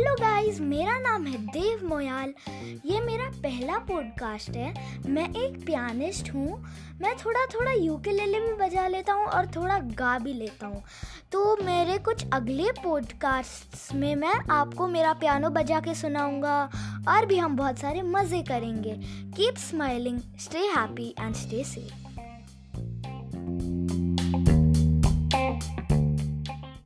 Hello guys मेरा नाम है देव मोयाल। ये मेरा पहला पॉडकास्ट है। मैं एक पियानिस्ट हूँ। मैं थोड़ा थोड़ा यूकेलेले भी बजा लेता हूँ और थोड़ा गा भी लेता हूँ। तो मेरे कुछ अगले पॉडकास्ट्स में मैं आपको मेरा पियानो बजा के सुनाऊँगा और भी हम बहुत सारे मज़े करेंगे। Keep smiling stay happy and stay safe